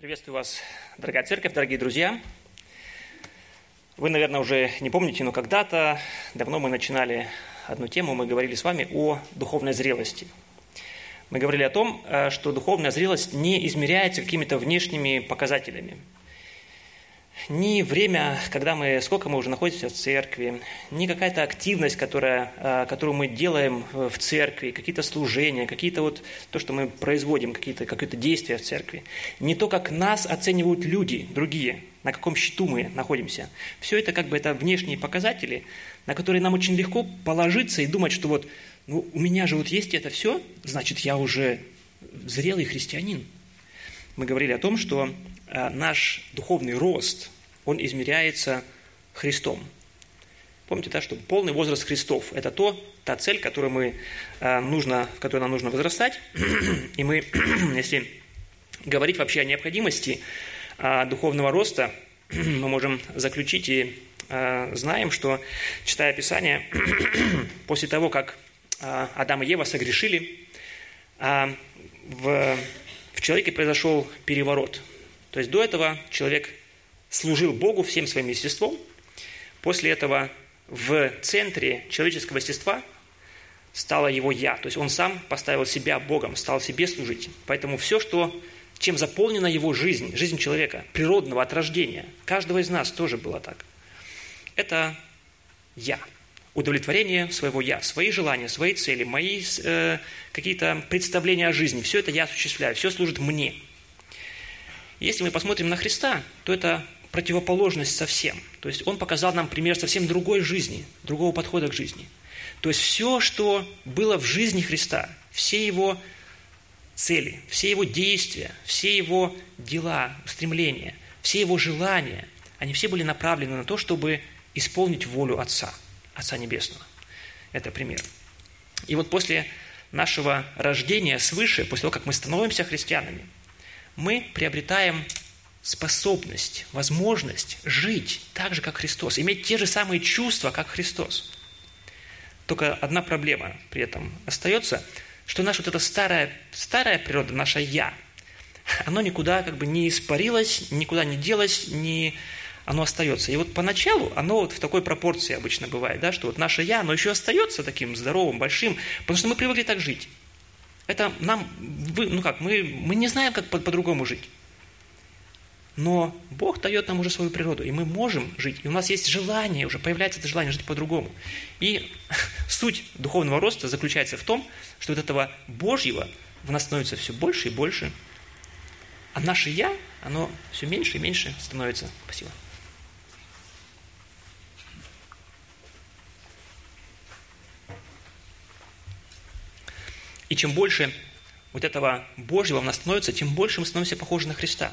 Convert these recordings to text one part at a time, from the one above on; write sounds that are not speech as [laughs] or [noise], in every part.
Приветствую вас, дорогая церковь, дорогие друзья. Вы, наверное, уже не помните, но когда-то, давно мы начинали одну тему, мы говорили с вами о духовной зрелости. Мы говорили о том, э, что духовная зрелость не измеряется какими-то внешними показателями – ни время, когда мы, сколько мы уже находимся в церкви, ни какая-то активность, которая, а, которую мы делаем в церкви, какие-то служения, какие-то вот то, что мы производим, какие-то какие-то действия в церкви, не то, как нас оценивают люди, другие, на каком счету мы находимся. Все это как бы это внешние показатели, на которые нам очень легко положиться и думать, что вот ну, у меня же вот есть это все, значит, я уже зрелый христианин. Мы говорили о том, что Э, наш духовный рост, он измеряется Христом. Помните, да, что полный возраст Христов – это то, та цель, которую мы, э, нужно, в которой нам нужно возрастать. [clears throat] И мы, [clears throat] если говорить вообще о необходимости э, духовного роста, [clears throat] мы можем заключить и знаем, что, читая Писание, после того, как Адам и Ева согрешили, в, в человеке произошел переворот – то есть до этого человек служил Богу всем своим естеством. После этого в центре человеческого естества стало его «я». То есть он сам поставил себя Богом, стал себе служить. Поэтому все, что, чем заполнена его жизнь, жизнь человека, природного от рождения, каждого из нас тоже было так. Это «я». Удовлетворение своего «я», свои желания, свои цели, мои э, какие-то представления о жизни. Все это я осуществляю, все служит мне – если мы посмотрим на Христа, то это противоположность совсем. То есть Он показал нам пример совсем другой жизни, другого подхода к жизни. То есть все, что было в жизни Христа, все Его цели, все Его действия, все Его дела, стремления, все Его желания, они все были направлены на то, чтобы исполнить волю Отца, Отца Небесного. Это пример. И вот после нашего рождения свыше, после того, как мы становимся христианами – мы приобретаем способность, возможность жить так же, как Христос, иметь те же самые чувства, как Христос. Только одна проблема при этом остается, что наша вот эта старая, старая природа, наше «я», оно никуда как бы не испарилось, никуда не делось, не, оно остается. И вот поначалу оно вот в такой пропорции обычно бывает, да, что вот наше «я», оно еще остается таким здоровым, большим, потому что мы привыкли так жить. Это нам, ну как, мы, мы не знаем, как по- по-другому жить. Но Бог дает нам уже свою природу, и мы можем жить. И у нас есть желание, уже появляется это желание жить по-другому. И [laughs] суть духовного роста заключается в том, что вот этого Божьего в нас становится все больше и больше, а наше «я», оно все меньше и меньше становится. Спасибо. И чем больше вот этого Божьего у нас становится, тем больше мы становимся похожи на Христа.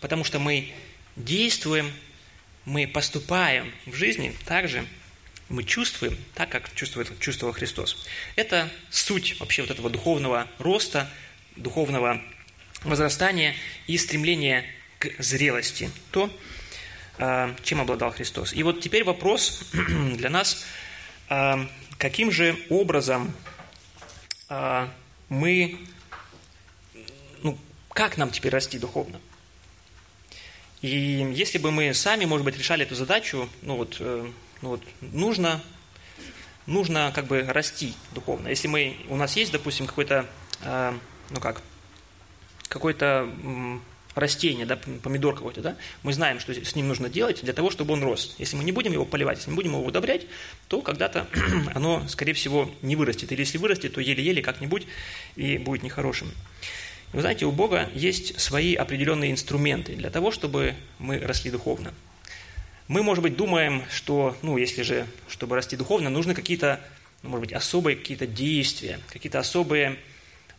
Потому что мы действуем, мы поступаем в жизни так же, мы чувствуем так, как чувствует, чувствовал Христос. Это суть вообще вот этого духовного роста, духовного возрастания и стремления к зрелости. То, а, чем обладал Христос. И вот теперь вопрос [clears throat] для нас, а, каким же образом мы, ну, как нам теперь расти духовно? И если бы мы сами, может быть, решали эту задачу, ну вот, э, ну вот нужно, нужно как бы расти духовно. Если мы, у нас есть, допустим, какой-то, э, ну как, какой-то растение, да, помидор какой-то, да, мы знаем, что с ним нужно делать для того, чтобы он рос. Если мы не будем его поливать, если не будем его удобрять, то когда-то [clears throat] оно, скорее всего, не вырастет. Или если вырастет, то еле-еле как-нибудь и будет нехорошим. Вы знаете, у Бога есть свои определенные инструменты для того, чтобы мы росли духовно. Мы, может быть, думаем, что, ну, если же, чтобы расти духовно, нужны какие-то, ну, может быть, особые какие-то действия, какие-то особые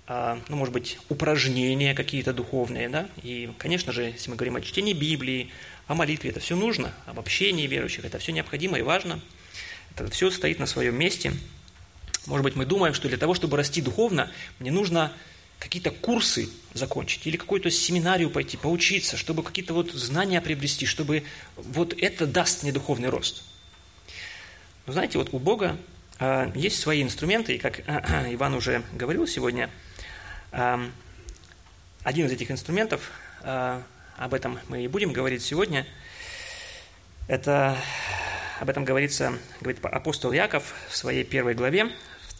ну, может быть, упражнения какие-то духовные, да, и, конечно же, если мы говорим о чтении Библии, о молитве, это все нужно, об общении верующих, это все необходимо и важно, это все стоит на своем месте. Может быть, мы думаем, что для того, чтобы расти духовно, мне нужно какие-то курсы закончить или какую-то семинарию пойти, поучиться, чтобы какие-то вот знания приобрести, чтобы вот это даст мне духовный рост. Но знаете, вот у Бога а, есть свои инструменты, и как Иван уже говорил сегодня – один из этих инструментов, об этом мы и будем говорить сегодня, это, об этом говорится, говорит апостол Яков в своей первой главе,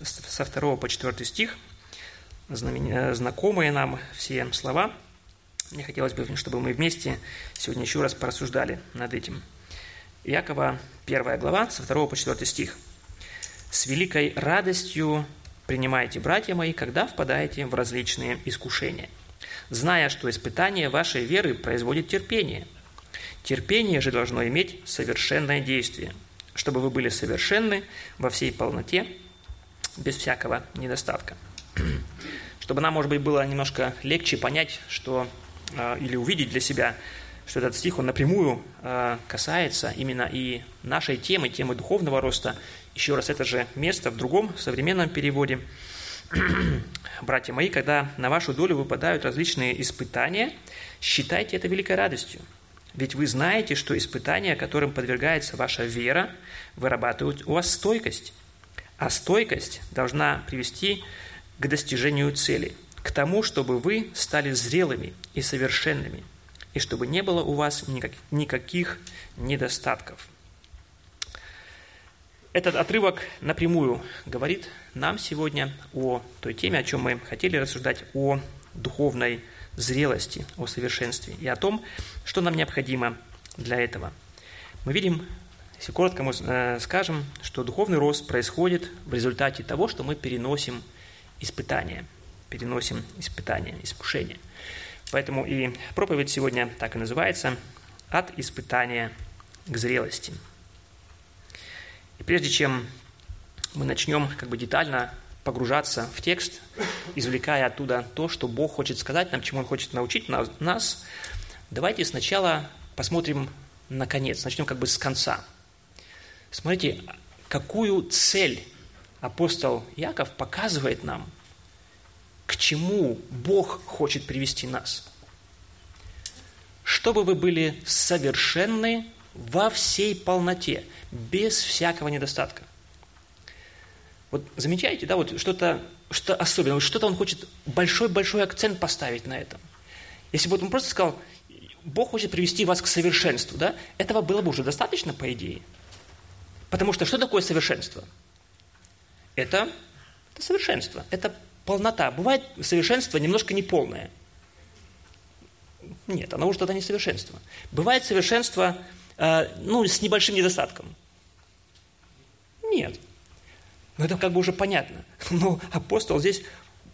со 2 по 4 стих, э, знакомые нам все слова. Мне хотелось бы, чтобы мы вместе сегодня еще раз порассуждали над этим. Якова, первая глава, со 2 по 4 стих. «С великой радостью принимайте, братья мои, когда впадаете в различные искушения, зная, что испытание вашей веры производит терпение. Терпение же должно иметь совершенное действие, чтобы вы были совершенны во всей полноте, без всякого недостатка. [clears throat] Чтобы нам, может быть, было немножко легче понять, что а, или увидеть для себя, что этот стих, он напрямую а, касается именно и нашей темы, темы духовного роста. Еще раз, это же место в другом современном переводе. [clears throat] Братья мои, когда на вашу долю выпадают различные испытания, считайте это великой радостью. Ведь вы знаете, что испытания, которым подвергается ваша вера, вырабатывают у вас стойкость. А стойкость должна привести к достижению цели, к тому, чтобы вы стали зрелыми и совершенными, и чтобы не было у вас никаких недостатков. Этот отрывок напрямую говорит нам сегодня о той теме, о чем мы хотели рассуждать, о духовной зрелости, о совершенстве и о том, что нам необходимо для этого. Мы видим если коротко мы э, скажем, что духовный рост происходит в результате того, что мы переносим испытания, переносим испытания, искушения. Поэтому и проповедь сегодня так и называется «От испытания к зрелости». И прежде чем мы начнем как бы детально погружаться в текст, извлекая оттуда то, что Бог хочет сказать нам, чему Он хочет научить нас, давайте сначала посмотрим на конец, начнем как бы с конца – Смотрите, какую цель апостол Яков показывает нам, к чему Бог хочет привести нас. Чтобы вы были совершенны во всей полноте, без всякого недостатка. Вот замечаете, да, вот что-то что особенное, вот что-то он хочет большой-большой акцент поставить на этом. Если бы он просто сказал, Бог хочет привести вас к совершенству, да, этого было бы уже достаточно, по идее. Потому что что такое совершенство? Это, это совершенство, это полнота. Бывает совершенство немножко неполное. Нет, оно уже тогда не совершенство. Бывает совершенство ну, с небольшим недостатком. Нет. Но это как бы уже понятно. [laughs] Но апостол здесь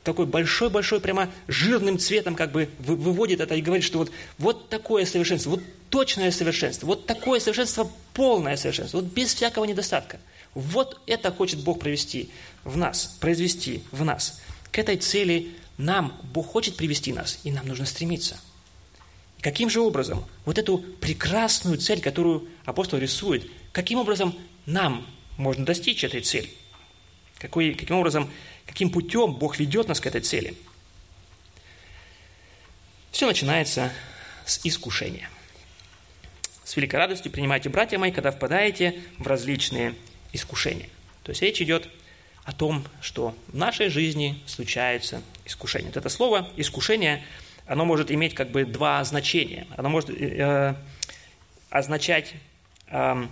такой большой-большой, прямо жирным цветом как бы выводит это и говорит, что вот, вот такое совершенство, вот точное совершенство, вот такое совершенство, полное совершенство, вот без всякого недостатка. Вот это хочет Бог провести в нас, произвести в нас. К этой цели нам Бог хочет привести нас, и нам нужно стремиться. Каким же образом вот эту прекрасную цель, которую апостол рисует, каким образом нам можно достичь этой цели? Какой, каким образом каким путем Бог ведет нас к этой цели. Все начинается с искушения. С великой радостью принимайте, братья мои, когда впадаете в различные искушения. То есть речь идет о том, что в нашей жизни случаются искушения. Вот это слово «искушение», оно может иметь как бы два значения. Оно может э, означать э,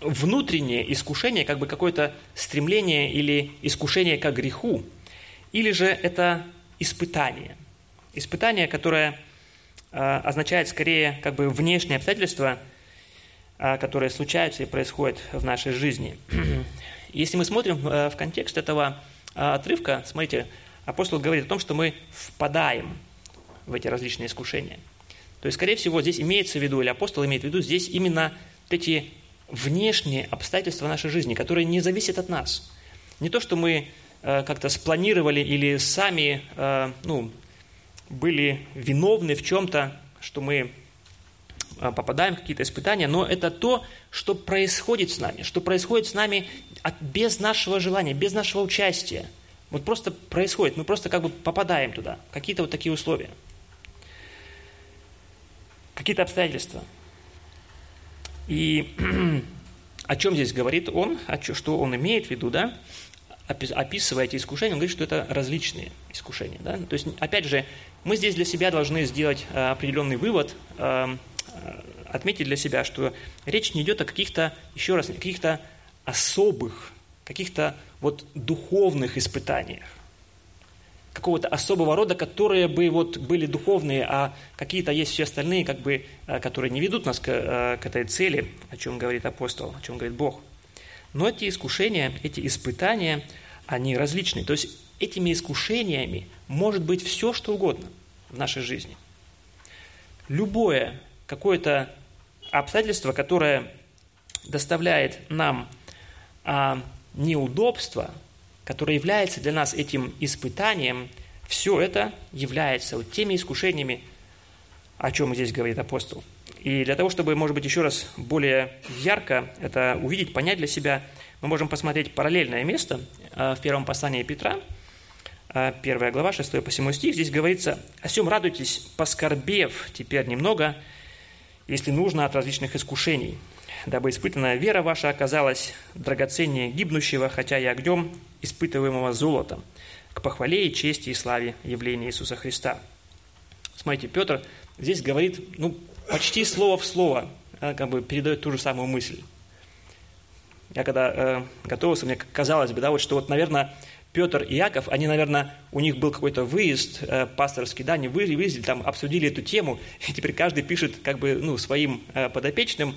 внутреннее искушение, как бы какое-то стремление или искушение к греху, или же это испытание. Испытание, которое э, означает скорее как бы внешние обстоятельства, э, которые случаются и происходят в нашей жизни. Если мы смотрим э, в контекст этого э, отрывка, смотрите, апостол говорит о том, что мы впадаем в эти различные искушения. То есть, скорее всего, здесь имеется в виду, или апостол имеет в виду здесь именно эти внешние обстоятельства нашей жизни, которые не зависят от нас. Не то, что мы э, как-то спланировали или сами э, ну, были виновны в чем-то, что мы э, попадаем в какие-то испытания, но это то, что происходит с нами, что происходит с нами от, без нашего желания, без нашего участия. Вот просто происходит, мы просто как бы попадаем туда, какие-то вот такие условия, какие-то обстоятельства – и [clears throat] о чем здесь говорит он, что он имеет в виду, да? описывая эти искушения, он говорит, что это различные искушения. Да? То есть, опять же, мы здесь для себя должны сделать э, определенный вывод, э, отметить для себя, что речь не идет о каких-то, еще раз, каких-то особых, каких-то вот духовных испытаниях какого-то особого рода, которые бы вот были духовные, а какие-то есть все остальные, как бы, которые не ведут нас к, к этой цели, о чем говорит апостол, о чем говорит Бог. Но эти искушения, эти испытания, они различны. То есть этими искушениями может быть все, что угодно в нашей жизни. Любое какое-то обстоятельство, которое доставляет нам а, неудобства, которое является для нас этим испытанием, все это является вот теми искушениями, о чем здесь говорит апостол – и для того, чтобы, может быть, еще раз более ярко это увидеть, понять для себя, мы можем посмотреть параллельное место э, в первом послании Петра, э, первая глава, 6 по 7 стих. Здесь говорится, «О сем радуйтесь, поскорбев теперь немного, если нужно, от различных искушений, дабы испытанная вера ваша оказалась драгоценнее гибнущего, хотя и огнем, испытываемого золотом, к похвале и чести и славе явления Иисуса Христа». Смотрите, Петр здесь говорит, ну, почти слово в слово как бы передает ту же самую мысль. Я когда э, готовился, мне казалось бы, да, вот что вот, наверное, Петр и Яков, они, наверное, у них был какой-то выезд э, пасторский, да, они выездили, там обсудили эту тему, [laughs] и теперь каждый пишет как бы, ну, своим э, подопечным,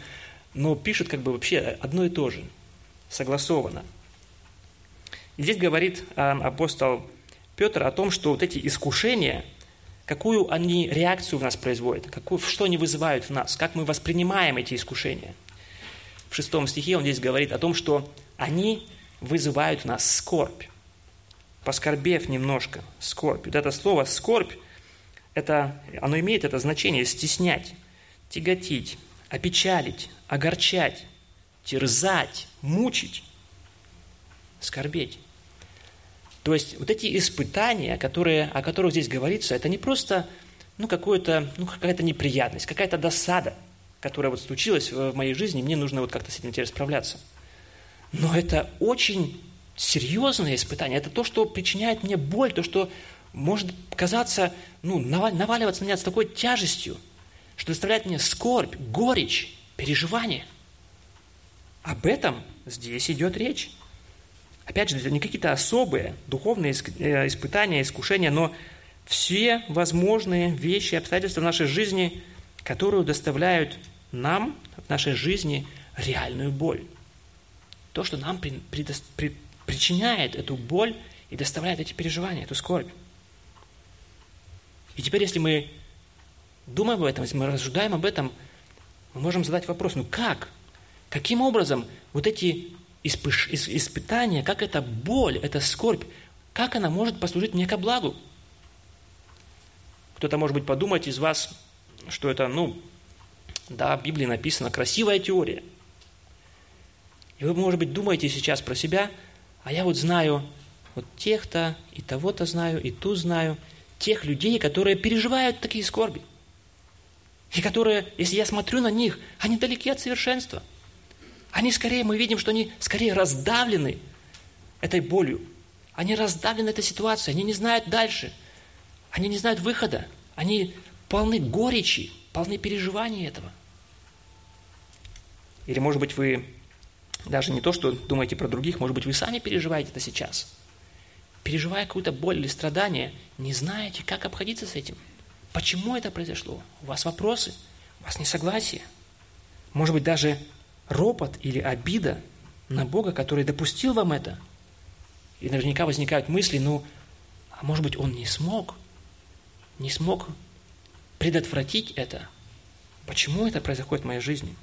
но пишет как бы вообще одно и то же, согласованно. Здесь говорит э, апостол Петр о том, что вот эти искушения – какую они реакцию в нас производят, какую, что они вызывают в нас, как мы воспринимаем эти искушения. В шестом стихе он здесь говорит о том, что они вызывают в нас скорбь. Поскорбев немножко, скорбь. Вот это слово «скорбь», это, оно имеет это значение стеснять, тяготить, опечалить, огорчать, терзать, мучить, скорбеть. То есть вот эти испытания, которые, о которых здесь говорится, это не просто ну, какое-то, ну, какая-то неприятность, какая-то досада, которая вот случилась в моей жизни, мне нужно вот как-то с этим теперь справляться. Но это очень серьезное испытание. Это то, что причиняет мне боль, то, что может казаться, ну, наваливаться на меня с такой тяжестью, что доставляет мне скорбь, горечь, переживание. Об этом здесь идет речь. Опять же, это не какие-то особые духовные э, испытания, искушения, но все возможные вещи, обстоятельства в нашей жизни, которые доставляют нам в нашей жизни реальную боль. То, что нам при, при, при, причиняет эту боль и доставляет эти переживания, эту скорбь. И теперь, если мы думаем об этом, если мы рассуждаем об этом, мы можем задать вопрос, ну как? Каким образом вот эти испытание, как эта боль, эта скорбь, как она может послужить мне ко благу? Кто-то, может быть, подумать из вас, что это, ну, да, в Библии написано красивая теория. И вы, может быть, думаете сейчас про себя, а я вот знаю вот тех-то, и того-то знаю, и ту знаю, тех людей, которые переживают такие скорби. И которые, если я смотрю на них, они далеки от совершенства – они скорее, мы видим, что они скорее раздавлены этой болью. Они раздавлены этой ситуацией, они не знают дальше. Они не знают выхода. Они полны горечи, полны переживаний этого. Или, может быть, вы даже не то, что думаете про других, может быть, вы сами переживаете это сейчас. Переживая какую-то боль или страдание, не знаете, как обходиться с этим. Почему это произошло? У вас вопросы, у вас несогласие. Может быть, даже ропот или обида на Бога, который допустил вам это. И наверняка возникают мысли, ну, а может быть, он не смог, не смог предотвратить это. Почему это происходит в моей жизни?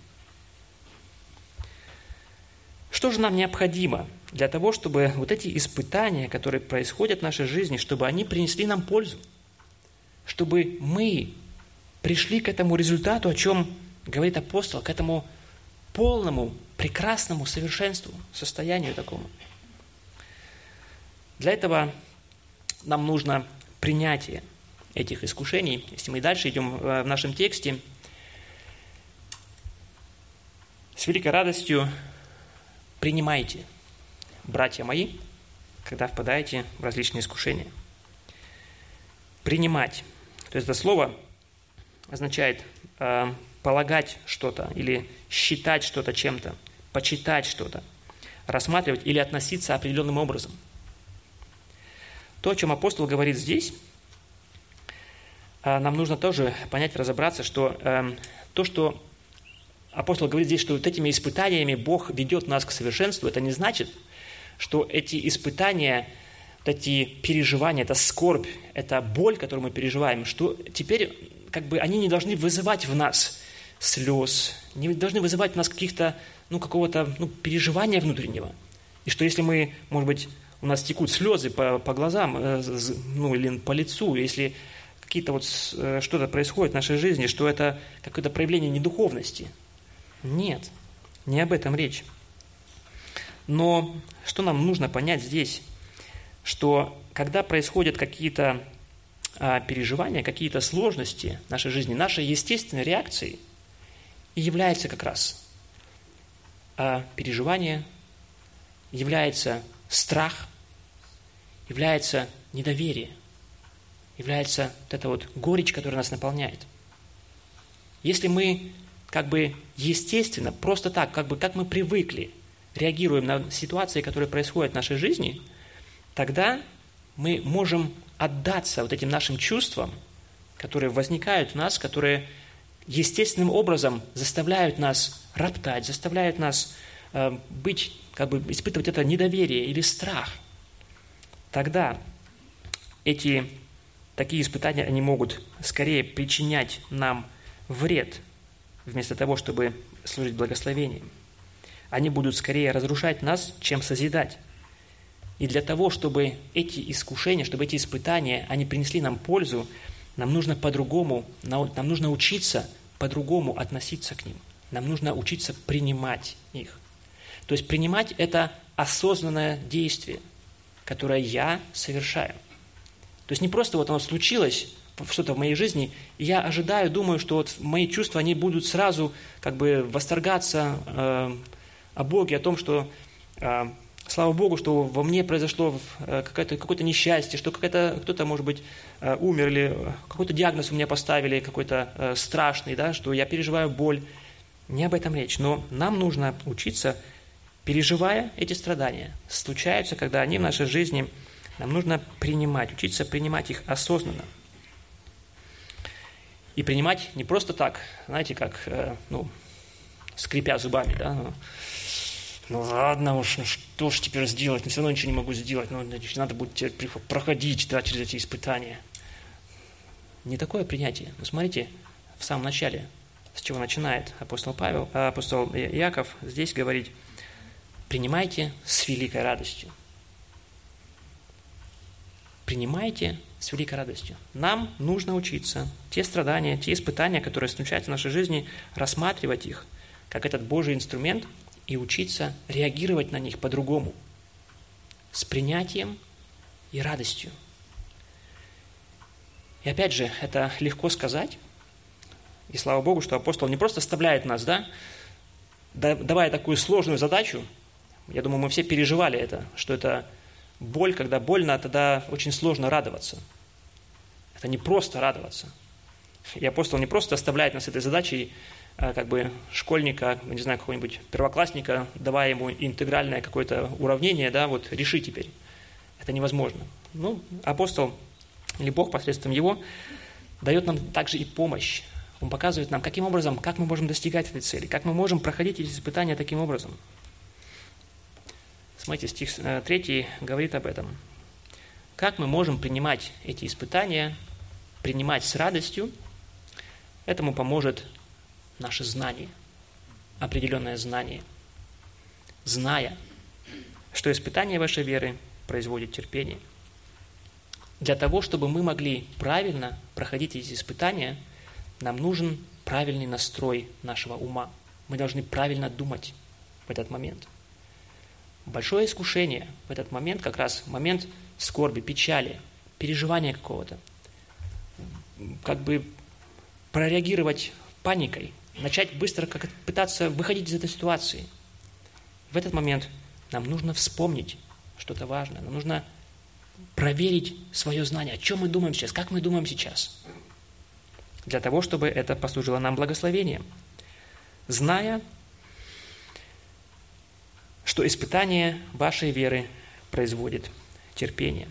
Что же нам необходимо для того, чтобы вот эти испытания, которые происходят в нашей жизни, чтобы они принесли нам пользу? Чтобы мы пришли к этому результату, о чем говорит апостол, к этому полному, прекрасному совершенству, состоянию такому. Для этого нам нужно принятие этих искушений. Если мы дальше идем э, в нашем тексте, с великой радостью принимайте, братья мои, когда впадаете в различные искушения. Принимать. То есть это слово означает э, полагать что-то или считать что-то чем-то, почитать что-то, рассматривать или относиться определенным образом. То, о чем апостол говорит здесь, э, нам нужно тоже понять, разобраться, что э, то, что апостол говорит здесь, что вот этими испытаниями Бог ведет нас к совершенству, это не значит, что эти испытания, эти переживания, это скорбь, это боль, которую мы переживаем, что теперь как бы они не должны вызывать в нас слез, не должны вызывать в нас каких-то, ну, какого-то ну, переживания внутреннего. И что если мы, может быть, у нас текут слезы по, по глазам, э, ну, или по лицу, если какие-то вот э, что-то происходит в нашей жизни, что это какое-то проявление недуховности. Нет, не об этом речь. Но что нам нужно понять здесь? Что когда происходят какие-то переживания, какие-то сложности нашей жизни, нашей естественной реакцией и является как раз а, переживание, является страх, является недоверие, является вот эта вот горечь, которая нас наполняет. Если мы как бы естественно, просто так, как бы как мы привыкли – реагируем на ситуации, которые происходят в нашей жизни, тогда мы можем отдаться вот этим нашим чувствам, которые возникают у нас, которые естественным образом заставляют нас роптать, заставляют нас э, быть, как бы испытывать это недоверие или страх. Тогда эти такие испытания, они могут скорее причинять нам вред, вместо того, чтобы служить благословением они будут скорее разрушать нас, чем созидать. И для того, чтобы эти искушения, чтобы эти испытания, они принесли нам пользу, нам нужно по-другому, нам нужно учиться по-другому относиться к ним. Нам нужно учиться принимать их. То есть принимать – это осознанное действие, которое я совершаю. То есть не просто вот оно случилось, что-то в моей жизни, и я ожидаю, думаю, что вот мои чувства, они будут сразу как бы восторгаться, э, о Боге, о том, что а, слава Богу, что во мне произошло э, какое-то, какое-то несчастье, что какая-то, кто-то, может быть, э, умер, или какой-то диагноз у меня поставили, какой-то э, страшный, да, что я переживаю боль. Не об этом речь, но нам нужно учиться, переживая эти страдания. Случаются, когда они в нашей жизни, нам нужно принимать, учиться принимать их осознанно. И принимать не просто так, знаете, как, ну, скрипя зубами, да, ну ладно уж, ну что ж теперь сделать, но все равно ничего не могу сделать, ну надо будет теперь проходить да, через эти испытания. Не такое принятие. Ну смотрите, в самом начале, с чего начинает апостол Павел, а, апостол Яков здесь говорить, принимайте с великой радостью. Принимайте с великой радостью. Нам нужно учиться те страдания, те испытания, которые случаются в нашей жизни, рассматривать их как этот Божий инструмент – и учиться реагировать на них по-другому, с принятием и радостью. И опять же, это легко сказать, и слава Богу, что апостол не просто оставляет нас, да, давая такую сложную задачу, я думаю, мы все переживали это, что это боль, когда больно, тогда очень сложно радоваться. Это не просто радоваться. И апостол не просто оставляет нас этой задачей как бы школьника, не знаю, какого-нибудь первоклассника, давая ему интегральное какое-то уравнение, да, вот реши теперь. Это невозможно. Ну, апостол или Бог посредством его дает нам также и помощь. Он показывает нам, каким образом, как мы можем достигать этой цели, как мы можем проходить эти испытания таким образом. Смотрите, стих 3 э, говорит об этом. Как мы можем принимать эти испытания, принимать с радостью, этому поможет наше знание, определенное знание. Зная, что испытание вашей веры производит терпение. Для того, чтобы мы могли правильно проходить эти испытания, нам нужен правильный настрой нашего ума. Мы должны правильно думать в этот момент. Большое искушение в этот момент, как раз момент скорби, печали, переживания какого-то. Как бы прореагировать паникой, начать быстро как пытаться выходить из этой ситуации. В этот момент нам нужно вспомнить что-то важное. Нам нужно проверить свое знание, о чем мы думаем сейчас, как мы думаем сейчас, для того, чтобы это послужило нам благословением. Зная, что испытание вашей веры производит терпение.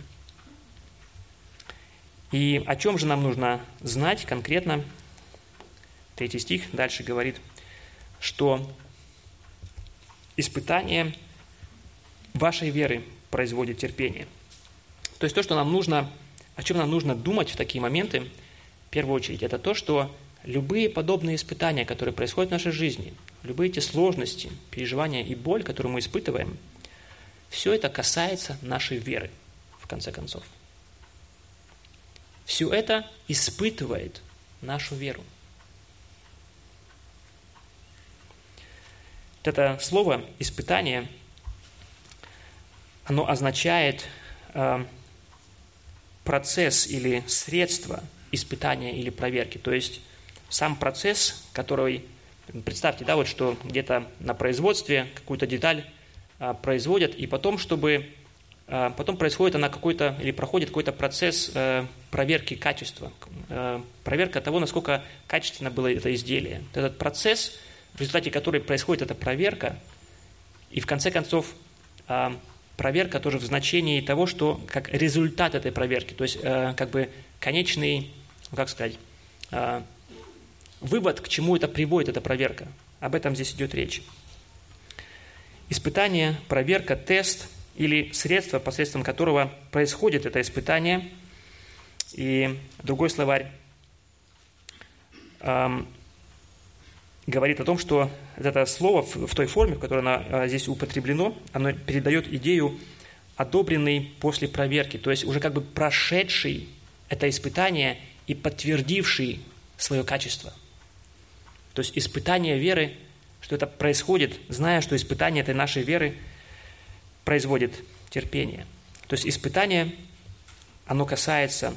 И о чем же нам нужно знать конкретно? Третий стих дальше говорит, что испытание вашей веры производит терпение. То есть то, что нам нужно, о чем нам нужно думать в такие моменты, в первую очередь, это то, что любые подобные испытания, которые происходят в нашей жизни, любые эти сложности, переживания и боль, которую мы испытываем, все это касается нашей веры, в конце концов. Все это испытывает нашу веру. Вот это слово «испытание», оно означает э, процесс или средство испытания или проверки. То есть сам процесс, который, представьте, да, вот что где-то на производстве какую-то деталь а, производят, и потом, чтобы а, потом происходит она какой-то или проходит какой-то процесс э, проверки качества, э, проверка того, насколько качественно было это изделие. Этот процесс, в результате которой происходит эта проверка, и в конце концов а, проверка тоже в значении того, что как результат этой проверки, то есть э, как бы конечный, ну, как сказать, вывод, к чему это приводит, эта проверка. Об этом здесь идет речь. Испытание, проверка, тест или средство, посредством которого происходит это испытание. И другой словарь говорит о том, что это слово в, той форме, в которой оно э, здесь употреблено, оно передает идею одобренный после проверки, то есть уже как бы прошедший это испытание и подтвердивший свое качество – то есть испытание веры, что это происходит, зная, что испытание этой нашей веры производит терпение. То есть испытание, оно касается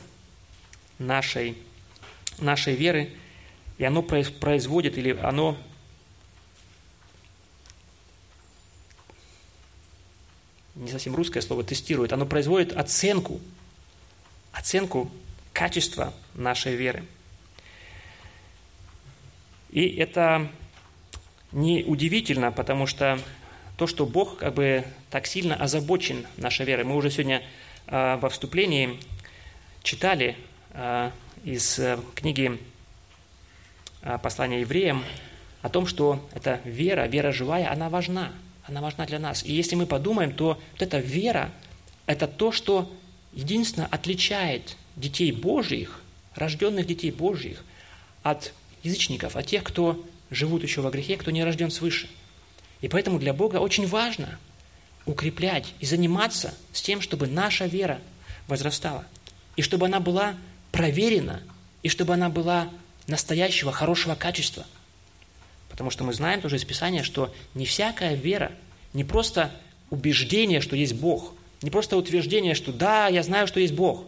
нашей, нашей веры, и оно производит, или оно не совсем русское слово, тестирует, оно производит оценку, оценку качества нашей веры – и это не удивительно, потому что то, что Бог как бы так сильно озабочен нашей верой. Мы уже сегодня э, во вступлении читали э, из э, книги э, послания евреям о том, что эта вера, вера живая, она важна. Она важна для нас. И если мы подумаем, то вот эта вера – это то, что единственно отличает детей Божьих, рожденных детей Божьих, от язычников, а тех, кто живут еще во грехе, кто не рожден свыше. И поэтому для Бога очень важно укреплять и заниматься с тем, чтобы наша вера возрастала, и чтобы она была проверена, и чтобы она была настоящего, хорошего качества. Потому что мы знаем тоже из Писания, что не всякая вера, не просто убеждение, что есть Бог, не просто утверждение, что да, я знаю, что есть Бог.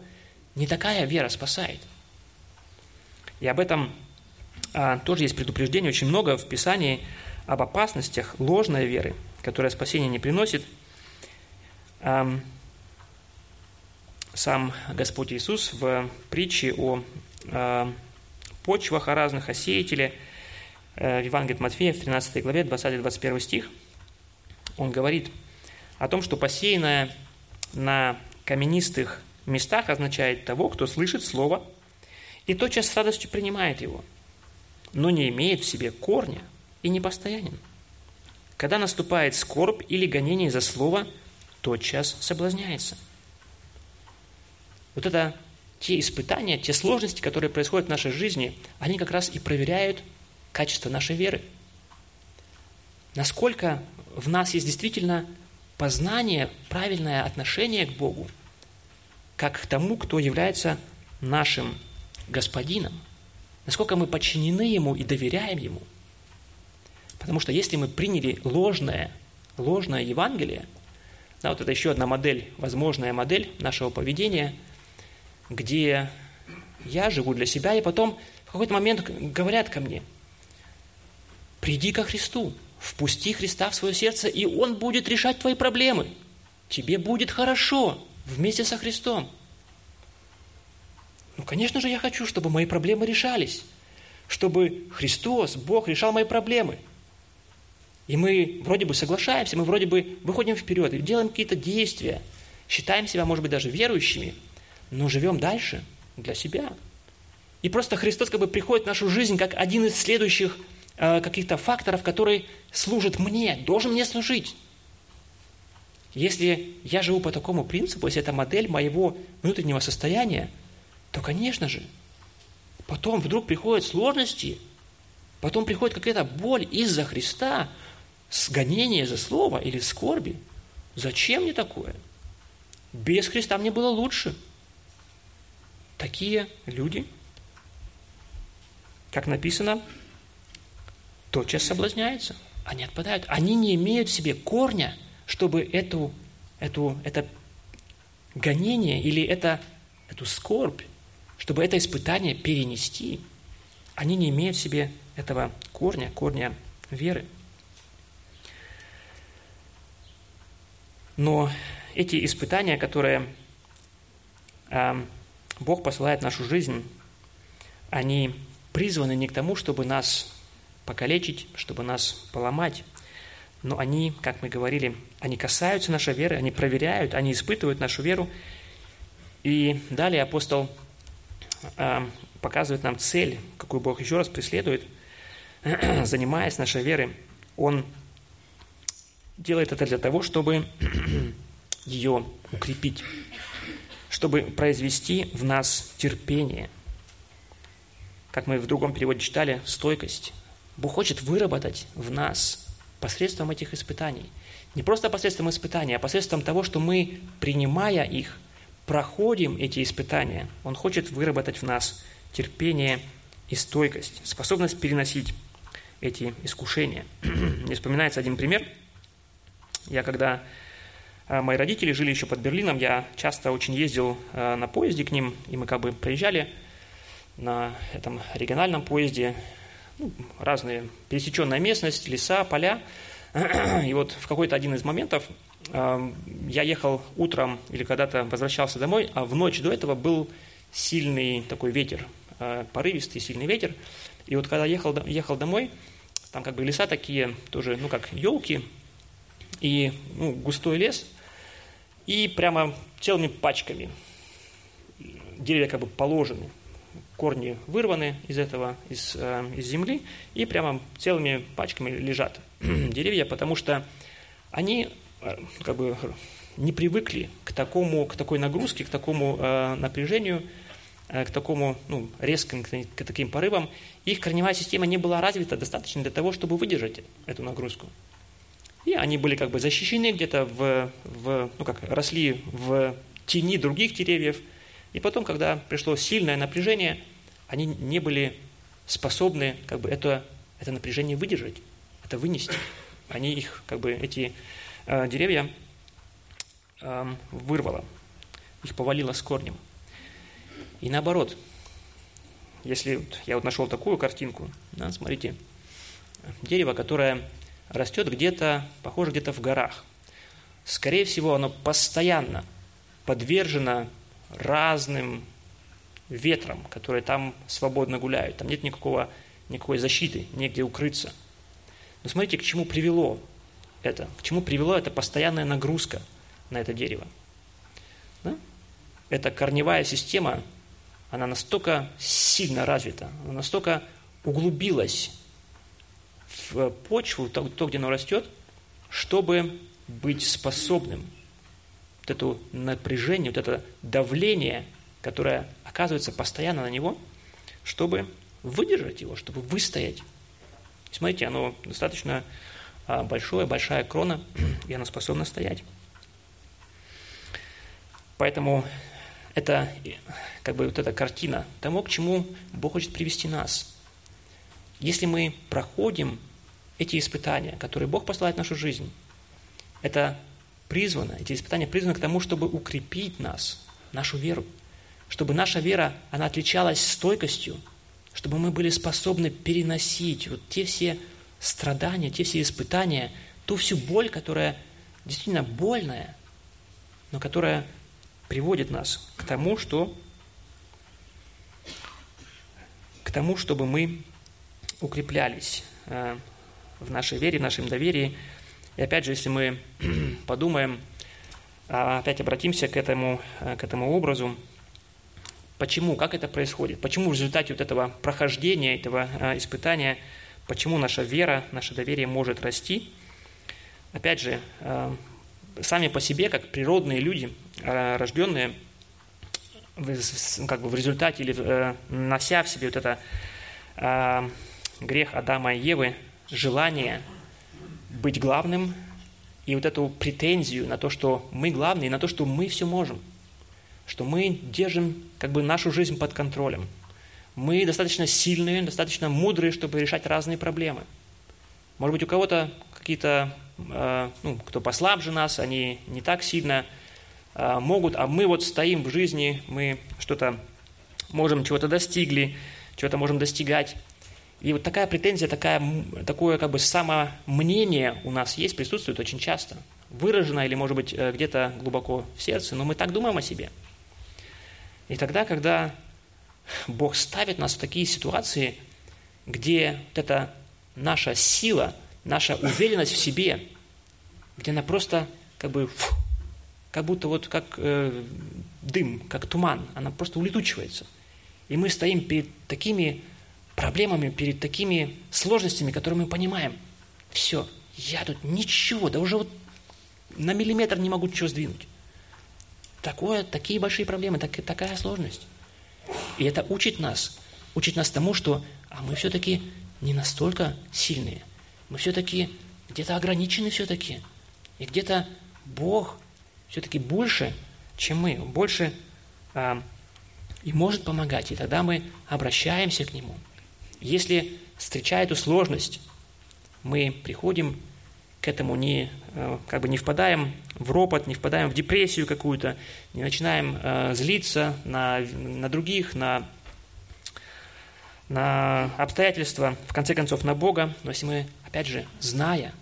Не такая вера спасает. И об этом а, тоже есть предупреждение очень много в Писании об опасностях ложной веры, которая спасения не приносит. А, сам Господь Иисус в притче о а, почвах, о разных, о сеятеле, э, в Евангелии от Матфея, в 13 главе, 20-21 стих, он говорит о том, что посеянное на каменистых местах означает того, кто слышит Слово и тотчас с радостью принимает его – но не имеет в себе корня и не постоянен. Когда наступает скорбь или гонение за слово, тотчас соблазняется. Вот это те испытания, те сложности, которые происходят в нашей жизни, они как раз и проверяют качество нашей веры. Насколько в нас есть действительно познание, правильное отношение к Богу, как к тому, кто является нашим Господином – насколько мы подчинены Ему и доверяем Ему. Потому что если мы приняли ложное, ложное Евангелие, да, вот это еще одна модель, возможная модель нашего поведения, где я живу для себя, и потом в какой-то момент говорят ко мне, приди ко Христу, впусти Христа в свое сердце, и Он будет решать твои проблемы. тебе будет хорошо вместе со Христом. Ну, конечно же, я хочу, чтобы мои проблемы решались, чтобы Христос, Бог решал мои проблемы. И мы вроде бы соглашаемся, мы вроде бы выходим вперед и делаем какие-то действия, считаем себя, может быть, даже верующими, но живем дальше для себя. И просто Христос как бы приходит в нашу жизнь как один из следующих э, каких-то факторов, который служит мне, должен мне служить. Если я живу по такому принципу, если это модель моего внутреннего состояния, то, конечно же, потом вдруг приходят сложности, потом приходит какая-то боль из-за Христа, сгонение за слово или скорби. Зачем мне такое? Без Христа мне было лучше. Такие люди, как написано, тотчас соблазняются. Они отпадают. Они не имеют в себе корня – чтобы эту, эту, это гонение или это, эту скорбь, чтобы это испытание перенести, они не имеют в себе этого корня, корня веры. Но эти испытания, которые э, Бог посылает нашу жизнь, они призваны не к тому, чтобы нас покалечить, чтобы нас поломать, но они, как мы говорили, они касаются нашей веры, они проверяют, они испытывают нашу веру. И далее апостол э, показывает нам цель, какую Бог еще раз преследует, [clears throat] занимаясь нашей верой. Он делает это для того, чтобы [clears throat] ее укрепить, чтобы произвести в нас терпение. Как мы в другом переводе читали, стойкость. Бог хочет выработать в нас посредством этих испытаний. Не просто посредством испытаний, а посредством того, что мы, принимая их, проходим эти испытания. Он хочет выработать в нас терпение и стойкость, способность переносить эти искушения. [clears throat] Мне вспоминается один пример. Я когда мои родители жили еще под Берлином, я часто очень ездил а, на поезде к ним, и мы как бы проезжали на этом региональном поезде ну, разные, пересеченная местность, леса, поля. [clears throat] И вот в какой-то один из моментов э, я ехал утром или когда-то возвращался домой, а в ночь до этого был сильный такой ветер, порывистый сильный ветер. И вот когда ехал, ехал домой, там как бы леса такие тоже, ну как елки, и ну, густой лес, и прямо целыми пачками деревья как бы положены корни вырваны из этого, из, э, из земли, и прямо целыми пачками лежат [clears throat] деревья, потому что они э, как бы не привыкли к, такому, к такой нагрузке, к такому э, напряжению, э, к такому ну, резким, к, к таким порывам. Их корневая система не была развита достаточно для того, чтобы выдержать эту нагрузку. И они были как бы защищены где-то в, в ну как, росли в тени других деревьев. И потом, когда пришло сильное напряжение, они не были способны как бы это, это напряжение выдержать, это вынести. Они их, как бы, эти э, деревья э, вырвало, их повалило с корнем. И наоборот, если я вот нашел такую картинку, да, смотрите, дерево, которое растет где-то, похоже, где-то в горах. Скорее всего, оно постоянно подвержено разным ветром, которые там свободно гуляют. Там нет никакого, никакой защиты, негде укрыться. Но смотрите, к чему привело это. К чему привело эта постоянная нагрузка на это дерево. Да? Эта корневая система, она настолько сильно развита, она настолько углубилась в почву, то, где оно растет, чтобы быть способным вот это напряжение, вот это давление – которая оказывается постоянно на него, чтобы выдержать его, чтобы выстоять. Смотрите, оно достаточно а, большое, большая крона, [clears throat] и она способна стоять. Поэтому это как бы вот эта картина тому, к чему Бог хочет привести нас. Если мы проходим эти испытания, которые Бог посылает в нашу жизнь, это призвано, эти испытания призваны к тому, чтобы укрепить нас, нашу веру, чтобы наша вера, она отличалась стойкостью, чтобы мы были способны переносить вот те все страдания, те все испытания, ту всю боль, которая действительно больная, но которая приводит нас к тому, что к тому, чтобы мы укреплялись э, в нашей вере, в нашем доверии. И опять же, если мы [clears throat] подумаем, а, опять обратимся к этому, э, к этому образу, почему, как это происходит, почему в результате вот этого прохождения, этого э, испытания, почему наша вера, наше доверие может расти. Опять же, сами по себе, как природные люди, рожденные как бы в результате или нося в себе вот это грех Адама и Евы, желание быть главным и вот эту претензию на то, что мы главные, на то, что мы все можем, что мы держим как бы нашу жизнь под контролем. Мы достаточно сильные, достаточно мудрые, чтобы решать разные проблемы. Может быть, у кого-то какие-то, э, ну, кто послабже нас, они не так сильно э, могут, а мы вот стоим в жизни, мы что-то можем, чего-то достигли, чего-то можем достигать. И вот такая претензия, такая, такое как бы самомнение у нас есть, присутствует очень часто. Выражено или, может быть, э, где-то глубоко в сердце, но мы так думаем о себе. И тогда, когда Бог ставит нас в такие ситуации, где вот эта наша сила, наша уверенность в себе, где она просто как бы, фу, как будто вот как э, дым, как туман, она просто улетучивается. И мы стоим перед такими проблемами, перед такими сложностями, которые мы понимаем. Все, я тут ничего, да уже вот на миллиметр не могу ничего сдвинуть. Такое, такие большие проблемы, так, такая сложность. И это учит нас, учит нас тому, что а мы все-таки не настолько сильные. Мы все-таки где-то ограничены все-таки. И где-то Бог все-таки больше, чем мы, больше а, и может помогать. И тогда мы обращаемся к Нему – если, встречая эту сложность, мы приходим к этому не, э, как бы не впадаем в ропот, не впадаем в депрессию какую-то, не начинаем э, злиться на, на других, на, на обстоятельства, в конце концов, на Бога. Но если мы, опять же, зная,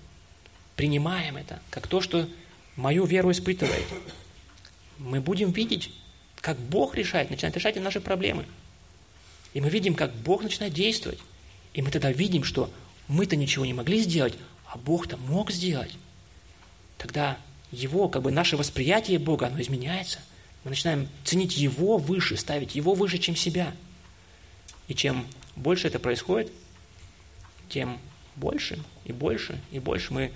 принимаем это, как то, что мою веру испытывает, мы будем видеть, как Бог решает, начинает решать наши проблемы – и мы видим, как Бог начинает действовать. И мы тогда видим, что мы-то ничего не могли сделать, а Бог-то мог сделать. Тогда Его, как бы наше восприятие Бога, оно изменяется. Мы начинаем ценить Его выше, ставить Его выше, чем себя. И чем больше это происходит, тем больше и больше и больше мы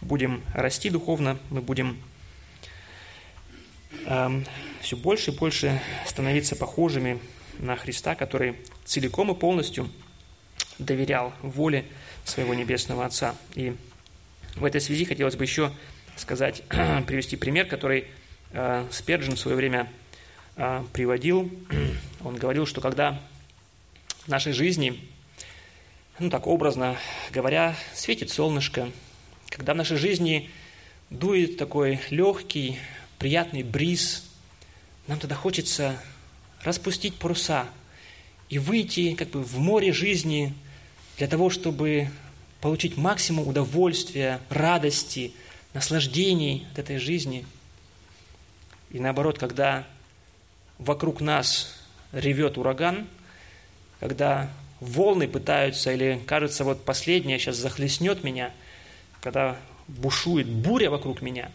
будем расти духовно, мы будем э, все больше и больше становиться похожими на Христа, который целиком и полностью доверял воле своего Небесного Отца. И в этой связи хотелось бы еще сказать, [clears throat] привести пример, который э, Сперджин в свое время э, приводил. Он говорил, что когда в нашей жизни, ну так образно говоря, светит солнышко, когда в нашей жизни дует такой легкий, приятный бриз, нам тогда хочется распустить паруса и выйти как бы в море жизни для того, чтобы получить максимум удовольствия, радости, наслаждений от этой жизни. И наоборот, когда вокруг нас ревет ураган, когда волны пытаются, или кажется, вот последнее сейчас захлестнет меня, когда бушует буря вокруг меня,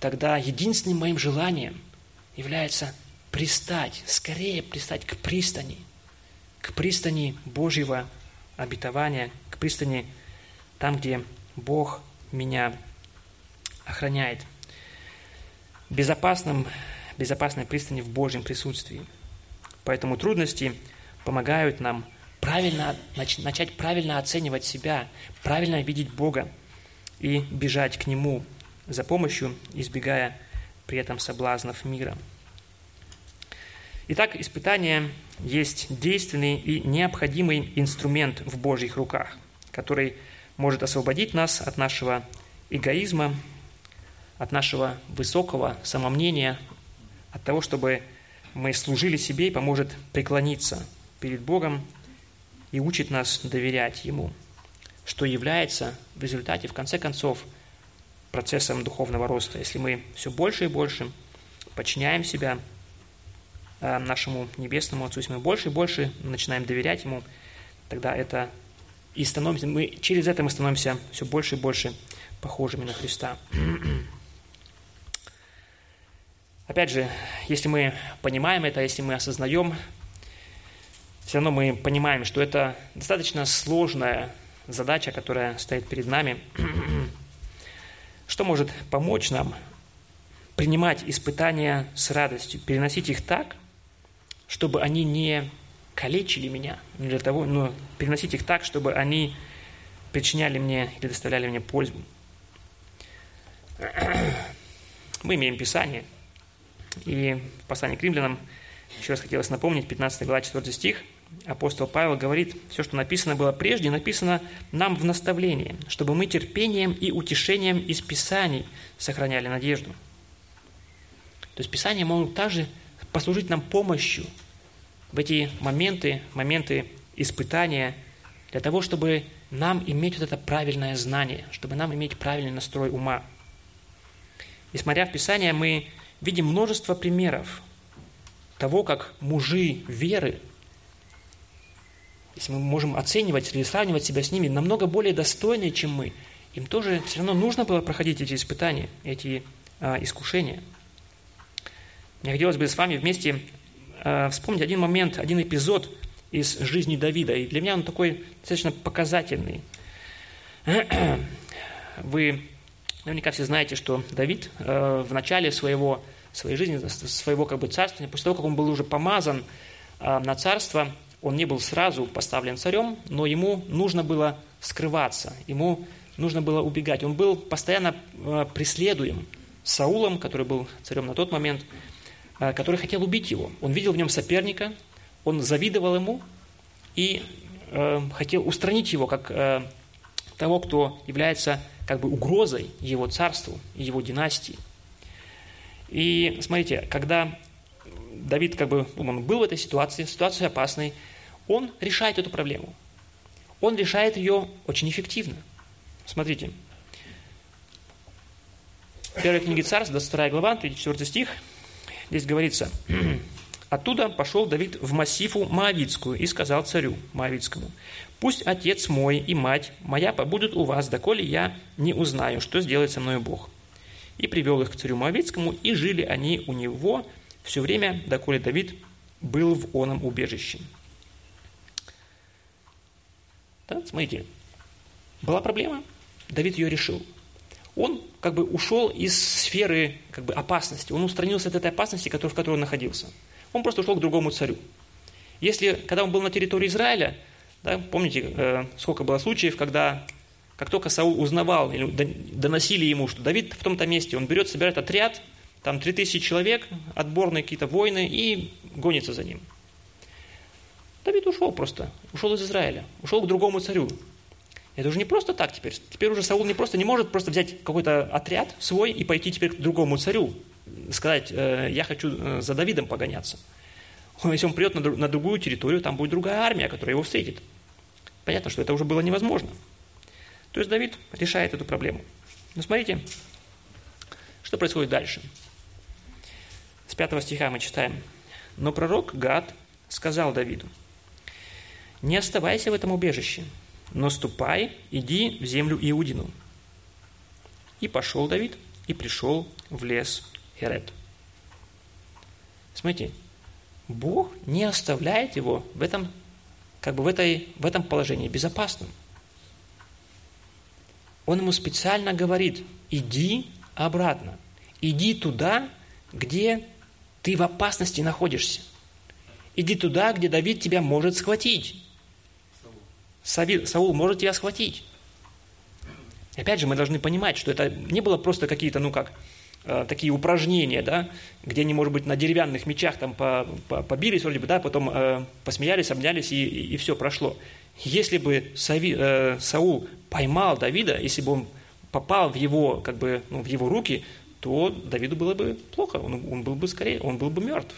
тогда единственным моим желанием является пристать, скорее пристать к пристани, к пристани Божьего обетования, к пристани там, где Бог меня охраняет. Безопасным, безопасной пристани в Божьем присутствии. Поэтому трудности помогают нам правильно, начать правильно оценивать себя, правильно видеть Бога и бежать к Нему за помощью, избегая при этом соблазнов мира – Итак, испытание есть действенный и необходимый инструмент в Божьих руках, который может освободить нас от нашего эгоизма, от нашего высокого самомнения, от того, чтобы мы служили себе и поможет преклониться перед Богом и учит нас доверять Ему, что является в результате, в конце концов, процессом духовного роста. Если мы все больше и больше подчиняем себя нашему Небесному Отцу, если мы больше и больше начинаем доверять Ему, тогда это и становимся, мы, через это мы становимся все больше и больше похожими на Христа. [clears throat] Опять же, если мы понимаем это, если мы осознаем, все равно мы понимаем, что это достаточно сложная задача, которая стоит перед нами. [clears throat] Что может помочь нам принимать испытания с радостью, переносить их так, чтобы они не калечили меня, для того, но переносить их так, чтобы они причиняли мне или доставляли мне пользу. Мы имеем Писание, и в послании к римлянам, еще раз хотелось напомнить, 15 глава, 4 стих, апостол Павел говорит, все, что написано было прежде, написано нам в наставлении, чтобы мы терпением и утешением из Писаний сохраняли надежду. То есть Писания могут также послужить нам помощью в эти моменты, моменты испытания, для того, чтобы нам иметь вот это правильное знание, чтобы нам иметь правильный настрой ума. И смотря в Писание, мы видим множество примеров того, как мужи веры, если мы можем оценивать или сравнивать себя с ними, намного более достойные, чем мы, им тоже все равно нужно было проходить эти испытания, эти а, искушения. Мне хотелось бы с вами вместе вспомнить один момент, один эпизод из жизни Давида. И для меня он такой достаточно показательный. [clears throat] Вы наверняка все знаете, что Давид э, в начале своего своей жизни, своего как бы царствования, после того, как он был уже помазан а, на царство, он не был сразу поставлен царем, но ему нужно было скрываться, ему нужно было убегать. Он был постоянно преследуем Саулом, который был царем на тот момент, который хотел убить его. Он видел в нем соперника, он завидовал ему и хотел устранить его как того, кто является как бы угрозой его царству и его династии. И смотрите, когда Давид как бы он был в этой ситуации, ситуации опасной, он решает эту проблему. Он решает ее очень эффективно. Смотрите. Первая книга Царств, 22 глава, 34 стих. Здесь говорится, «Оттуда пошел Давид в массифу Моавицкую и сказал царю Моавицкому, «Пусть отец мой и мать моя побудут у вас, доколе я не узнаю, что сделает со мною Бог и привел их к царю Моавицкому, и жили они у него все время, доколе Давид был в оном убежище. Да, смотрите, была проблема, Давид ее решил. Он как бы ушел из сферы как бы, опасности, он устранился от этой опасности, в которой он находился. Он просто ушел к другому царю. Если, когда он был на территории Израиля, да, помните, э, сколько было случаев, когда как только Саул узнавал или доносили ему, что Давид в том-то месте, он берет, собирает отряд, там 3000 человек, отборные какие-то войны, и гонится за ним. Давид ушел просто, ушел из Израиля, ушел к другому царю. Это уже не просто так теперь. Теперь уже Саул не просто не может просто взять какой-то отряд свой и пойти теперь к другому царю, сказать, э, я хочу э, за Давидом погоняться. Если он придет на другую территорию, там будет другая армия, которая его встретит. Понятно, что это уже было невозможно. То есть Давид решает эту проблему. Но смотрите, что происходит дальше. С пятого стиха мы читаем. «Но пророк Гад сказал Давиду, «Не оставайся в этом убежище, но ступай, иди в землю Иудину». И пошел Давид, и пришел в лес Херет. Смотрите, Бог не оставляет его в этом, как бы в, этой, в этом положении безопасным – он ему специально говорит, иди обратно, иди туда, где ты в опасности находишься. Иди туда, где Давид тебя может схватить. Саул, может тебя схватить. И опять же, мы должны понимать, что это не было просто какие-то, ну как, э, такие упражнения, да, где они, может быть, на деревянных мечах там по, по, побились вроде бы, да, потом э, посмеялись, обнялись и, и, и все прошло. Если бы Сави, э, Саул поймал Давида, если бы он попал в его, как бы, ну, в его руки, то Давиду было бы плохо, он, он был бы скорее, он был бы мертв.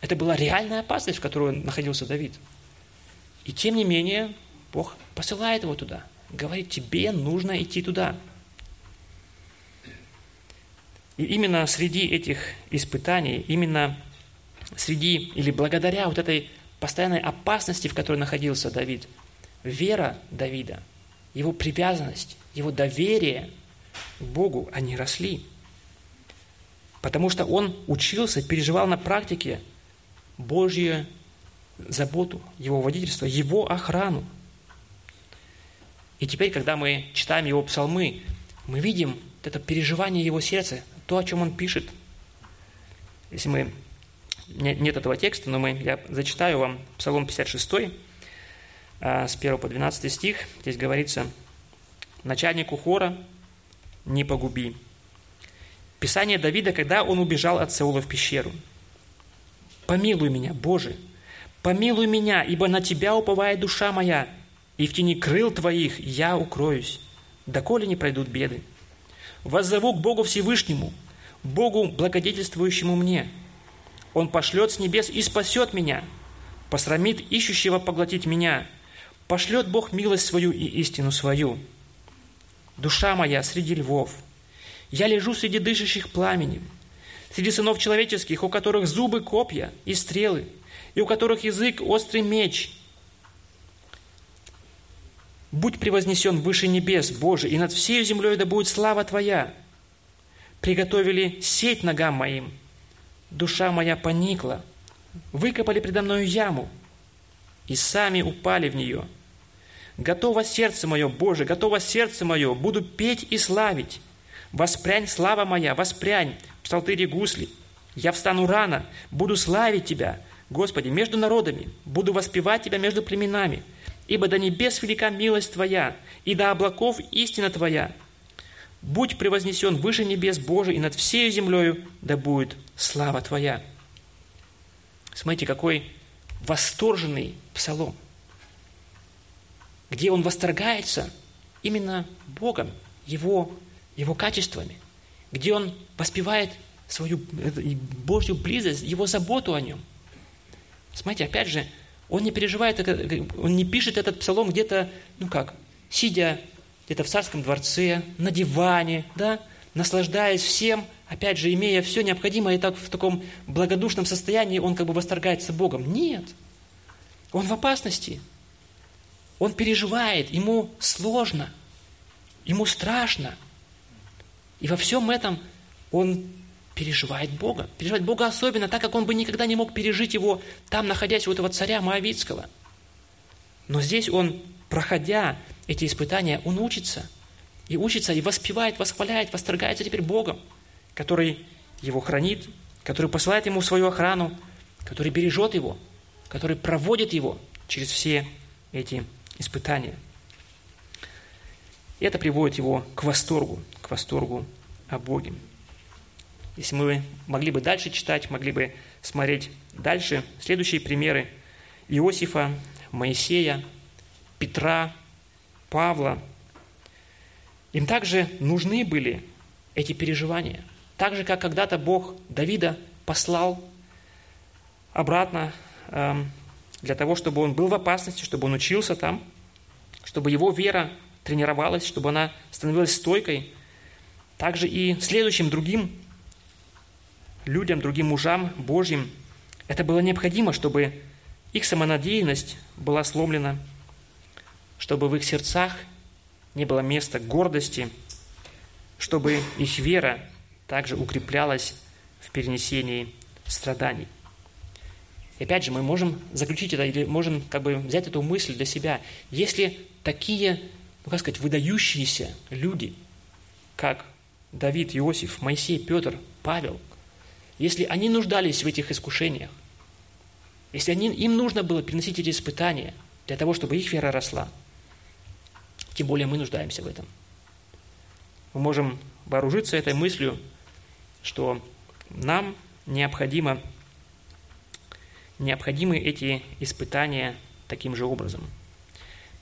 Это была реальная опасность, в которой находился Давид. И тем не менее, Бог посылает его туда, говорит, тебе нужно идти туда. И именно среди этих испытаний, именно среди или благодаря вот этой постоянной опасности, в которой находился Давид, вера Давида, его привязанность, его доверие к Богу, они росли. Потому что он учился, переживал на практике Божью заботу, его водительство, его охрану. И теперь, когда мы читаем его псалмы, мы видим это переживание его сердца, то, о чем он пишет. Если мы... Нет этого текста, но мы, я зачитаю вам Псалом 56, а, с 1 по 12 стих. Здесь говорится, «Начальнику хора не погуби». Писание Давида, когда он убежал от Саула в пещеру. «Помилуй меня, Боже, помилуй меня, ибо на Тебя уповает душа моя, и в тени крыл Твоих я укроюсь, доколе не пройдут беды. Воззову к Богу Всевышнему, Богу, благодетельствующему мне. Он пошлет с небес и спасет меня, посрамит ищущего поглотить меня, пошлет Бог милость свою и истину свою. Душа моя среди львов, я лежу среди дышащих пламенем, среди сынов человеческих, у которых зубы копья и стрелы, и у которых язык острый меч – Будь превознесен выше небес, Боже, и над всей землей да будет слава Твоя. Приготовили сеть ногам моим. Душа моя поникла. Выкопали предо мною яму. И сами упали в нее. Готово сердце мое, Боже, готово сердце мое. Буду петь и славить. Воспрянь, слава моя, воспрянь. Псалтыри гусли. Я встану рано, буду славить Тебя, Господи, между народами. Буду воспевать Тебя между племенами – Ибо до небес велика милость Твоя, и до облаков истина Твоя. Будь превознесен выше небес Божий, и над всей землею да будет слава Твоя. Смотрите, какой восторженный псалом, где он восторгается именно Богом, Его, его качествами, где он воспевает свою Божью близость, Его заботу о нем. Смотрите, опять же, он не переживает, он не пишет этот псалом где-то, ну как, сидя где-то в царском дворце, на диване, да, наслаждаясь всем, опять же, имея все необходимое, и так в таком благодушном состоянии он как бы восторгается Богом. Нет. Он в опасности. Он переживает, ему сложно, ему страшно. И во всем этом он переживает Бога. Переживает Бога особенно, так как он бы никогда не мог пережить его там, находясь у этого царя Моавицкого. Но здесь он, проходя эти испытания, он учится. И учится, и воспевает, восхваляет, восторгается теперь Богом, который его хранит, который посылает ему свою охрану, который бережет его, который проводит его через все эти испытания. Это приводит его к восторгу, к восторгу о Боге. Если мы могли бы дальше читать, могли бы смотреть дальше, следующие примеры Иосифа, Моисея, Петра, Павла. Им также нужны были эти переживания. Так же, как когда-то Бог Давида послал обратно эм, для того, чтобы он был в опасности, чтобы он учился там, чтобы его вера тренировалась, чтобы она становилась стойкой. Также и следующим другим людям, другим мужам Божьим, это было необходимо, чтобы их самонадеянность была сломлена, чтобы в их сердцах не было места гордости, чтобы их вера также укреплялась в перенесении страданий. И опять же, мы можем заключить это или можем как бы взять эту мысль для себя. Если такие, ну как сказать, выдающиеся люди, как Давид, Иосиф, Моисей, Петр, Павел – если они нуждались в этих искушениях, если они, им нужно было переносить эти испытания для того, чтобы их вера росла, тем более мы нуждаемся в этом. Мы можем вооружиться этой мыслью, что нам необходимо, необходимы эти испытания таким же образом.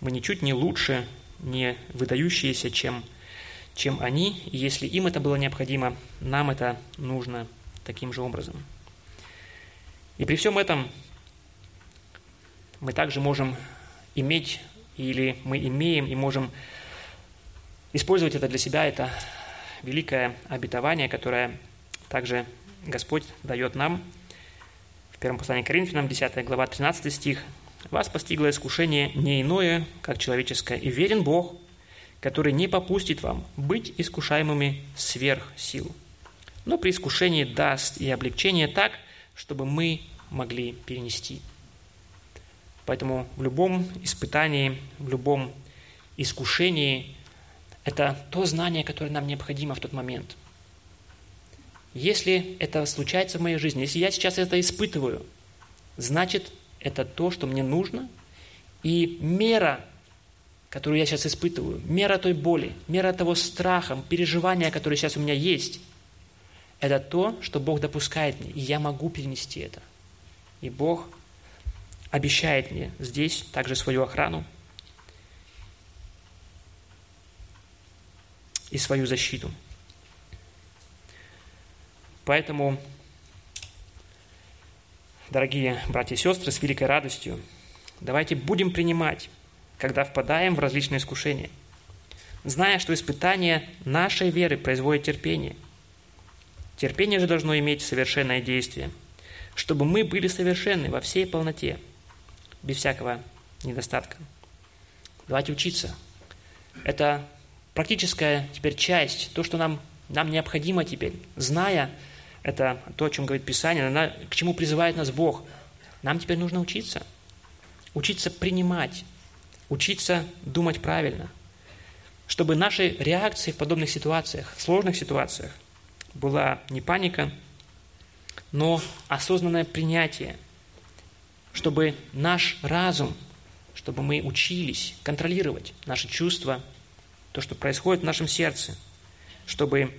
Мы ничуть не лучше, не выдающиеся, чем, чем они, и если им это было необходимо, нам это нужно таким же образом. И при всем этом мы также можем иметь, или мы имеем и можем использовать это для себя, это великое обетование, которое также Господь дает нам в первом послании к Коринфянам, 10 глава, 13 стих. «Вас постигло искушение не иное, как человеческое, и верен Бог, который не попустит вам быть искушаемыми сверх сил, но при искушении даст и облегчение так, чтобы мы могли перенести». Поэтому в любом испытании, в любом искушении – это то знание, которое нам необходимо в тот момент. Если это случается в моей жизни, если я сейчас это испытываю, значит, это то, что мне нужно, и мера, которую я сейчас испытываю, мера той боли, мера того страха, переживания, которое сейчас у меня есть, это то, что Бог допускает мне, и я могу перенести это. И Бог обещает мне здесь также свою охрану и свою защиту. Поэтому, дорогие братья и сестры, с великой радостью давайте будем принимать, когда впадаем в различные искушения, зная, что испытание нашей веры производит терпение. Терпение же должно иметь совершенное действие, чтобы мы были совершенны во всей полноте – без всякого недостатка. Давайте учиться. Это практическая теперь часть, то, что нам, нам необходимо теперь, зная это то, о чем говорит Писание, к чему призывает нас Бог. Нам теперь нужно учиться. Учиться принимать, учиться думать правильно, чтобы нашей реакцией в подобных ситуациях, в сложных ситуациях, была не паника, но осознанное принятие – чтобы наш разум, чтобы мы учились контролировать наши чувства, то, что происходит в нашем сердце, чтобы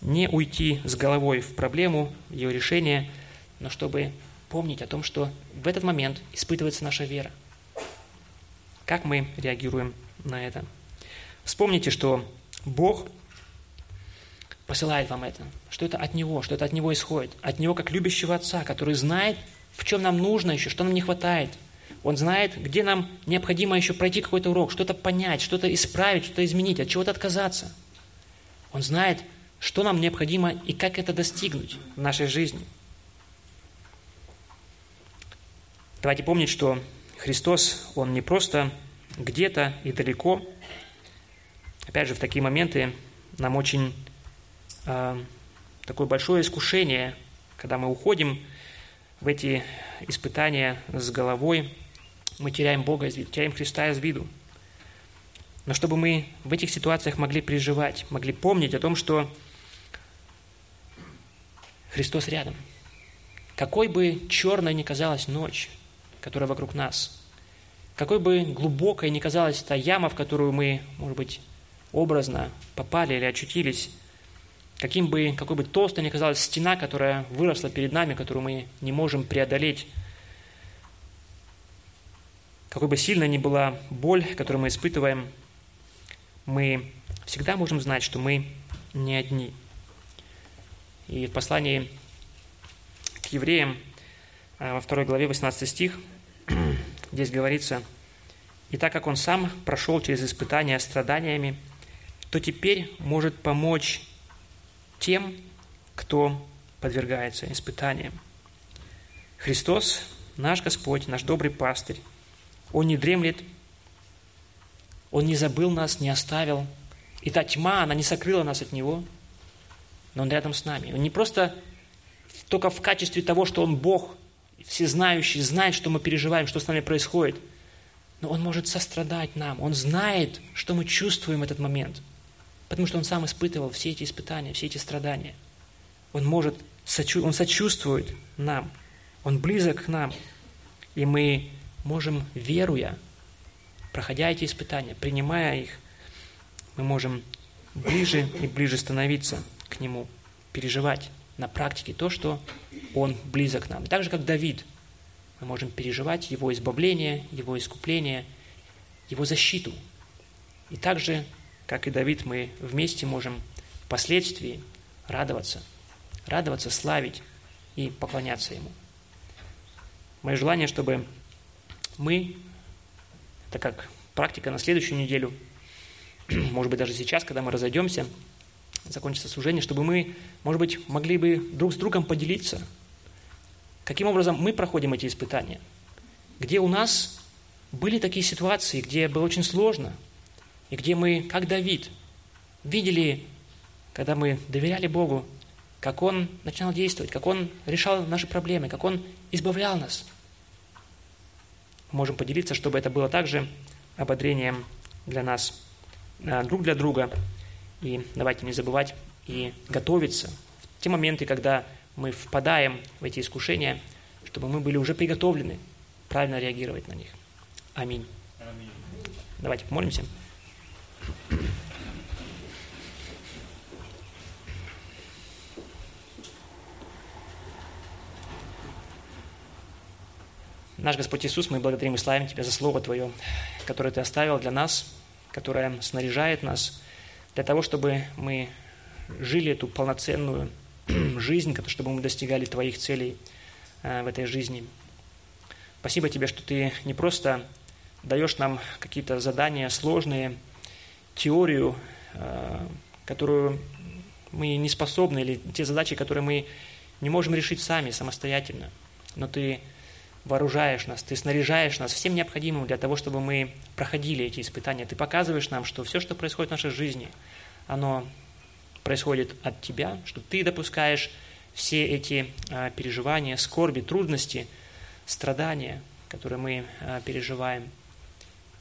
не уйти с головой в проблему, ее решение, но чтобы помнить о том, что в этот момент испытывается наша вера. Как мы реагируем на это? Вспомните, что Бог посылает вам это, что это от Него, что это от Него исходит, от Него как любящего Отца, который знает, в чем нам нужно еще, что нам не хватает. Он знает, где нам необходимо еще пройти какой-то урок, что-то понять, что-то исправить, что-то изменить, от чего-то отказаться. Он знает, что нам необходимо и как это достигнуть в нашей жизни. Давайте помнить, что Христос, Он не просто где-то и далеко. Опять же, в такие моменты нам очень такое большое искушение, когда мы уходим в эти испытания с головой, мы теряем Бога из виду, теряем Христа из виду. Но чтобы мы в этих ситуациях могли переживать, могли помнить о том, что Христос рядом. Какой бы черной ни казалась ночь, которая вокруг нас, какой бы глубокой ни казалась та яма, в которую мы, может быть, образно попали или очутились, каким бы, какой бы толстой ни казалась стена, которая выросла перед нами, которую мы не можем преодолеть, какой бы сильной ни была боль, которую мы испытываем, мы всегда можем знать, что мы не одни. И в послании к евреям а, во второй главе 18 стих [clears throat] здесь говорится, «И так как он сам прошел через испытания страданиями, то теперь может помочь тем, кто подвергается испытаниям. Христос, наш Господь, наш добрый пастырь, Он не дремлет, Он не забыл нас, не оставил. И та тьма, она не сокрыла нас от Него, но Он рядом с нами. Он не просто только в качестве того, что Он Бог, всезнающий, знает, что мы переживаем, что с нами происходит, но Он может сострадать нам. Он знает, что мы чувствуем в этот момент – Потому что он сам испытывал все эти испытания, все эти страдания. Он может, он сочувствует нам, он близок к нам. И мы можем, веруя, проходя эти испытания, принимая их, мы можем ближе и ближе становиться к Нему, переживать на практике то, что Он близок к нам. Так же, как Давид, мы можем переживать Его избавление, Его искупление, Его защиту. И также как и Давид, мы вместе можем впоследствии радоваться, радоваться, славить и поклоняться Ему. Мое желание, чтобы мы, это как практика на следующую неделю, [clears throat] может быть, даже сейчас, когда мы разойдемся, закончится служение, чтобы мы, может быть, могли бы друг с другом поделиться, каким образом мы проходим эти испытания, где у нас были такие ситуации, где было очень сложно, и где мы, как Давид, видели, когда мы доверяли Богу, как Он начинал действовать, как Он решал наши проблемы, как Он избавлял нас. Можем поделиться, чтобы это было также ободрением для нас, э, друг для друга. И давайте не забывать и готовиться в те моменты, когда мы впадаем в эти искушения, чтобы мы были уже приготовлены правильно реагировать на них. Аминь. Аминь. Давайте помолимся. Наш Господь Иисус, мы благодарим и славим Тебя за Слово Твое, которое Ты оставил для нас, которое снаряжает нас для того, чтобы мы жили эту полноценную [clears throat] жизнь, чтобы мы достигали Твоих целей э, в этой жизни. Спасибо Тебе, что Ты не просто даешь нам какие-то задания сложные, теорию, э, которую мы не способны, или те задачи, которые мы не можем решить сами, самостоятельно. Но Ты вооружаешь нас, Ты снаряжаешь нас всем необходимым для того, чтобы мы проходили эти испытания. Ты показываешь нам, что все, что происходит в нашей жизни, оно происходит от Тебя, что Ты допускаешь все эти а, переживания, скорби, трудности, страдания, которые мы а, переживаем.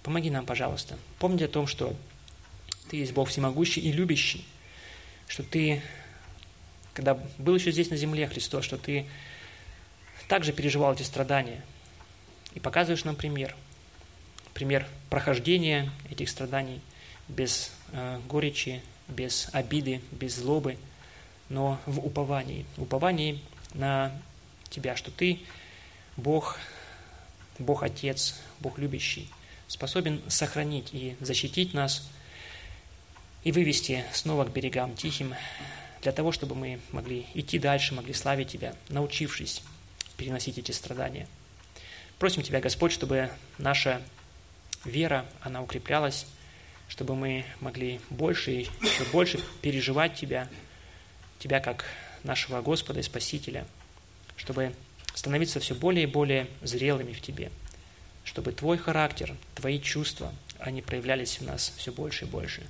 Помоги нам, пожалуйста. Помни о том, что Ты есть Бог всемогущий и любящий, что Ты, когда был еще здесь на земле, Христос, что Ты также переживал эти страдания. И показываешь нам пример. Пример прохождения этих страданий без э, горечи, без обиды, без злобы, но в уповании. Уповании на Тебя, что Ты Бог, Бог Отец, Бог любящий, способен сохранить и защитить нас и вывести снова к берегам тихим, для того, чтобы мы могли идти дальше, могли славить Тебя, научившись переносить эти страдания. Просим Тебя, Господь, чтобы наша вера, она укреплялась, чтобы мы могли больше и еще больше переживать Тебя, Тебя как нашего Господа и Спасителя, чтобы становиться все более и более зрелыми в Тебе, чтобы Твой характер, Твои чувства, они проявлялись в нас все больше и больше,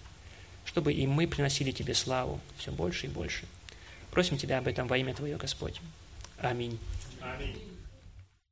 чтобы и мы приносили Тебе славу все больше и больше. Просим Тебя об этом во имя Твое, Господь. Аминь. Amém.